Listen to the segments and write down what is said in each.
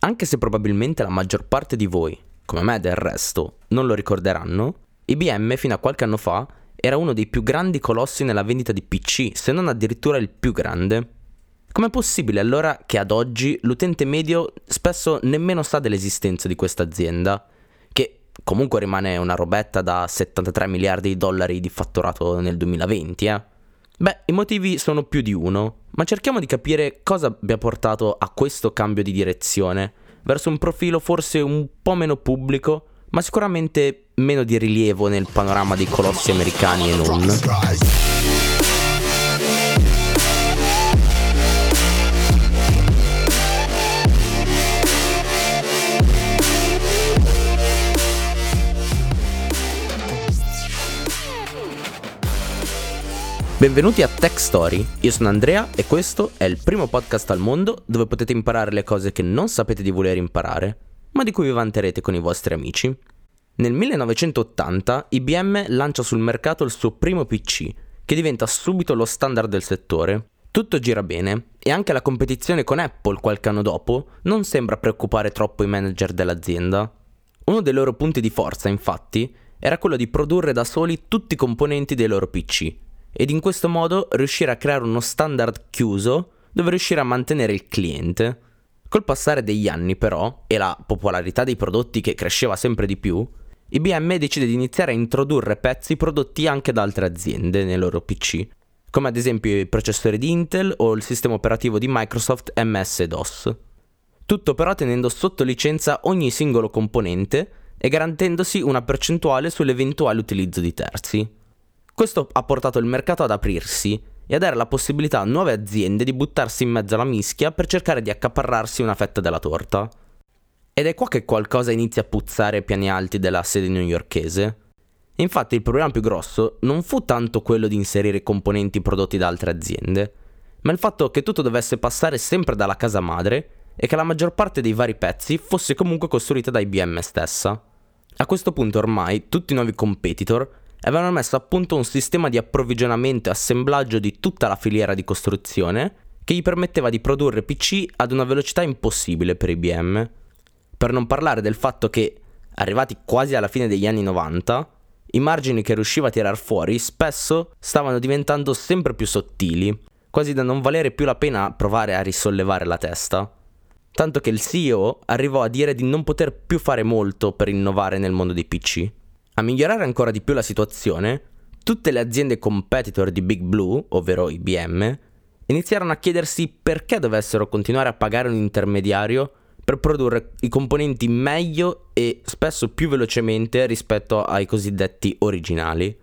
Anche se probabilmente la maggior parte di voi, come me del resto, non lo ricorderanno, IBM fino a qualche anno fa era uno dei più grandi colossi nella vendita di PC, se non addirittura il più grande. Com'è possibile allora che ad oggi l'utente medio spesso nemmeno sa dell'esistenza di questa azienda, che comunque rimane una robetta da 73 miliardi di dollari di fatturato nel 2020, eh? Beh, i motivi sono più di uno, ma cerchiamo di capire cosa abbia portato a questo cambio di direzione, verso un profilo forse un po' meno pubblico, ma sicuramente meno di rilievo nel panorama dei colossi americani e non. Benvenuti a Tech Story, io sono Andrea e questo è il primo podcast al mondo dove potete imparare le cose che non sapete di voler imparare, ma di cui vi vanterete con i vostri amici. Nel 1980 IBM lancia sul mercato il suo primo PC, che diventa subito lo standard del settore. Tutto gira bene e anche la competizione con Apple qualche anno dopo non sembra preoccupare troppo i manager dell'azienda. Uno dei loro punti di forza, infatti, era quello di produrre da soli tutti i componenti dei loro PC ed in questo modo riuscire a creare uno standard chiuso dove riuscire a mantenere il cliente. Col passare degli anni però, e la popolarità dei prodotti che cresceva sempre di più, IBM decide di iniziare a introdurre pezzi prodotti anche da altre aziende nei loro PC, come ad esempio i processori di Intel o il sistema operativo di Microsoft MS-DOS. Tutto però tenendo sotto licenza ogni singolo componente e garantendosi una percentuale sull'eventuale utilizzo di terzi. Questo ha portato il mercato ad aprirsi e a dare la possibilità a nuove aziende di buttarsi in mezzo alla mischia per cercare di accaparrarsi una fetta della torta. Ed è qua che qualcosa inizia a puzzare ai piani alti della sede newyorkese. Infatti il problema più grosso non fu tanto quello di inserire componenti prodotti da altre aziende, ma il fatto che tutto dovesse passare sempre dalla casa madre e che la maggior parte dei vari pezzi fosse comunque costruita da IBM stessa. A questo punto ormai tutti i nuovi competitor avevano messo a punto un sistema di approvvigionamento e assemblaggio di tutta la filiera di costruzione che gli permetteva di produrre PC ad una velocità impossibile per IBM. Per non parlare del fatto che, arrivati quasi alla fine degli anni 90, i margini che riusciva a tirar fuori spesso stavano diventando sempre più sottili, quasi da non valere più la pena provare a risollevare la testa. Tanto che il CEO arrivò a dire di non poter più fare molto per innovare nel mondo dei PC. A migliorare ancora di più la situazione, tutte le aziende competitor di Big Blue, ovvero IBM, iniziarono a chiedersi perché dovessero continuare a pagare un intermediario per produrre i componenti meglio e spesso più velocemente rispetto ai cosiddetti originali.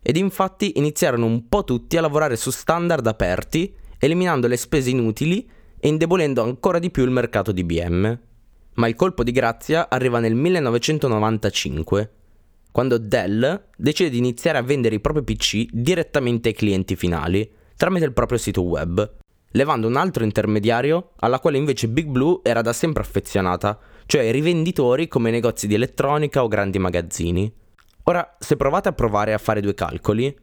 Ed infatti iniziarono un po' tutti a lavorare su standard aperti, eliminando le spese inutili e indebolendo ancora di più il mercato di IBM. Ma il colpo di grazia arriva nel 1995 quando Dell decide di iniziare a vendere i propri PC direttamente ai clienti finali tramite il proprio sito web, levando un altro intermediario alla quale invece Big Blue era da sempre affezionata, cioè i rivenditori come negozi di elettronica o grandi magazzini. Ora, se provate a provare a fare due calcoli,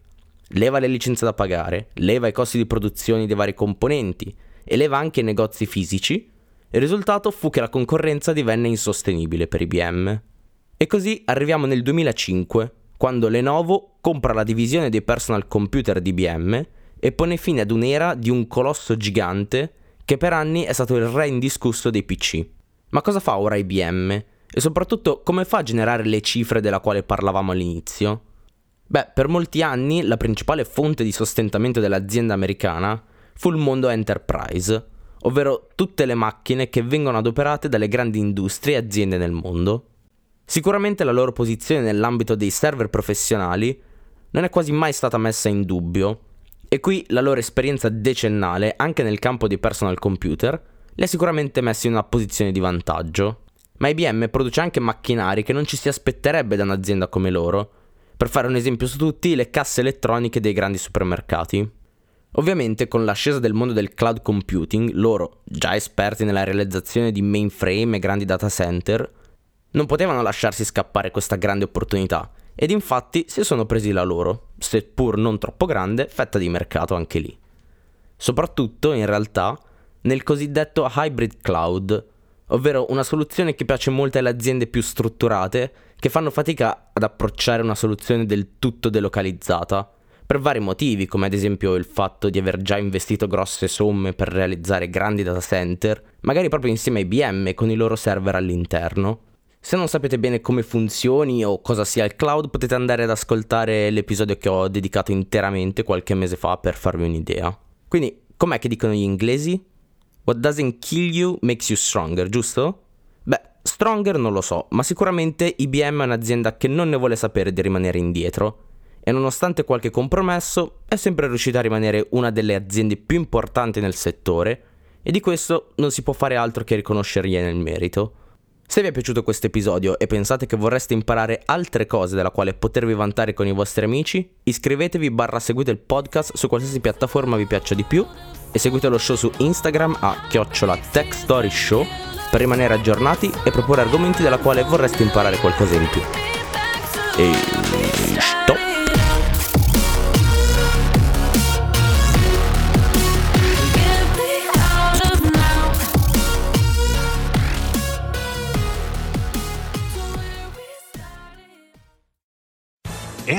leva le licenze da pagare, leva i costi di produzione dei vari componenti e leva anche i negozi fisici, il risultato fu che la concorrenza divenne insostenibile per IBM. E così arriviamo nel 2005, quando Lenovo compra la divisione dei personal computer di IBM e pone fine ad un'era di un colosso gigante che per anni è stato il re indiscusso dei PC. Ma cosa fa ora IBM? E soprattutto come fa a generare le cifre della quale parlavamo all'inizio? Beh, per molti anni la principale fonte di sostentamento dell'azienda americana fu il mondo enterprise, ovvero tutte le macchine che vengono adoperate dalle grandi industrie e aziende nel mondo. Sicuramente la loro posizione nell'ambito dei server professionali non è quasi mai stata messa in dubbio e qui la loro esperienza decennale anche nel campo dei personal computer li ha sicuramente messi in una posizione di vantaggio. Ma IBM produce anche macchinari che non ci si aspetterebbe da un'azienda come loro. Per fare un esempio su tutti, le casse elettroniche dei grandi supermercati. Ovviamente con l'ascesa del mondo del cloud computing, loro, già esperti nella realizzazione di mainframe e grandi data center, non potevano lasciarsi scappare questa grande opportunità ed infatti si sono presi la loro, seppur non troppo grande, fetta di mercato anche lì. Soprattutto, in realtà, nel cosiddetto hybrid cloud, ovvero una soluzione che piace molto alle aziende più strutturate che fanno fatica ad approcciare una soluzione del tutto delocalizzata, per vari motivi, come ad esempio il fatto di aver già investito grosse somme per realizzare grandi data center, magari proprio insieme a IBM con i loro server all'interno. Se non sapete bene come funzioni o cosa sia il cloud, potete andare ad ascoltare l'episodio che ho dedicato interamente qualche mese fa per farvi un'idea. Quindi, com'è che dicono gli inglesi? What doesn't kill you makes you stronger, giusto? Beh, stronger non lo so, ma sicuramente IBM è un'azienda che non ne vuole sapere di rimanere indietro e nonostante qualche compromesso è sempre riuscita a rimanere una delle aziende più importanti nel settore e di questo non si può fare altro che riconoscergliene il merito. Se vi è piaciuto questo episodio e pensate che vorreste imparare altre cose della quale potervi vantare con i vostri amici, iscrivetevi barra seguite il podcast su qualsiasi piattaforma vi piaccia di più e seguite lo show su Instagram a chiocciola techstoryshow per rimanere aggiornati e proporre argomenti della quale vorreste imparare qualcosa in più. E stop!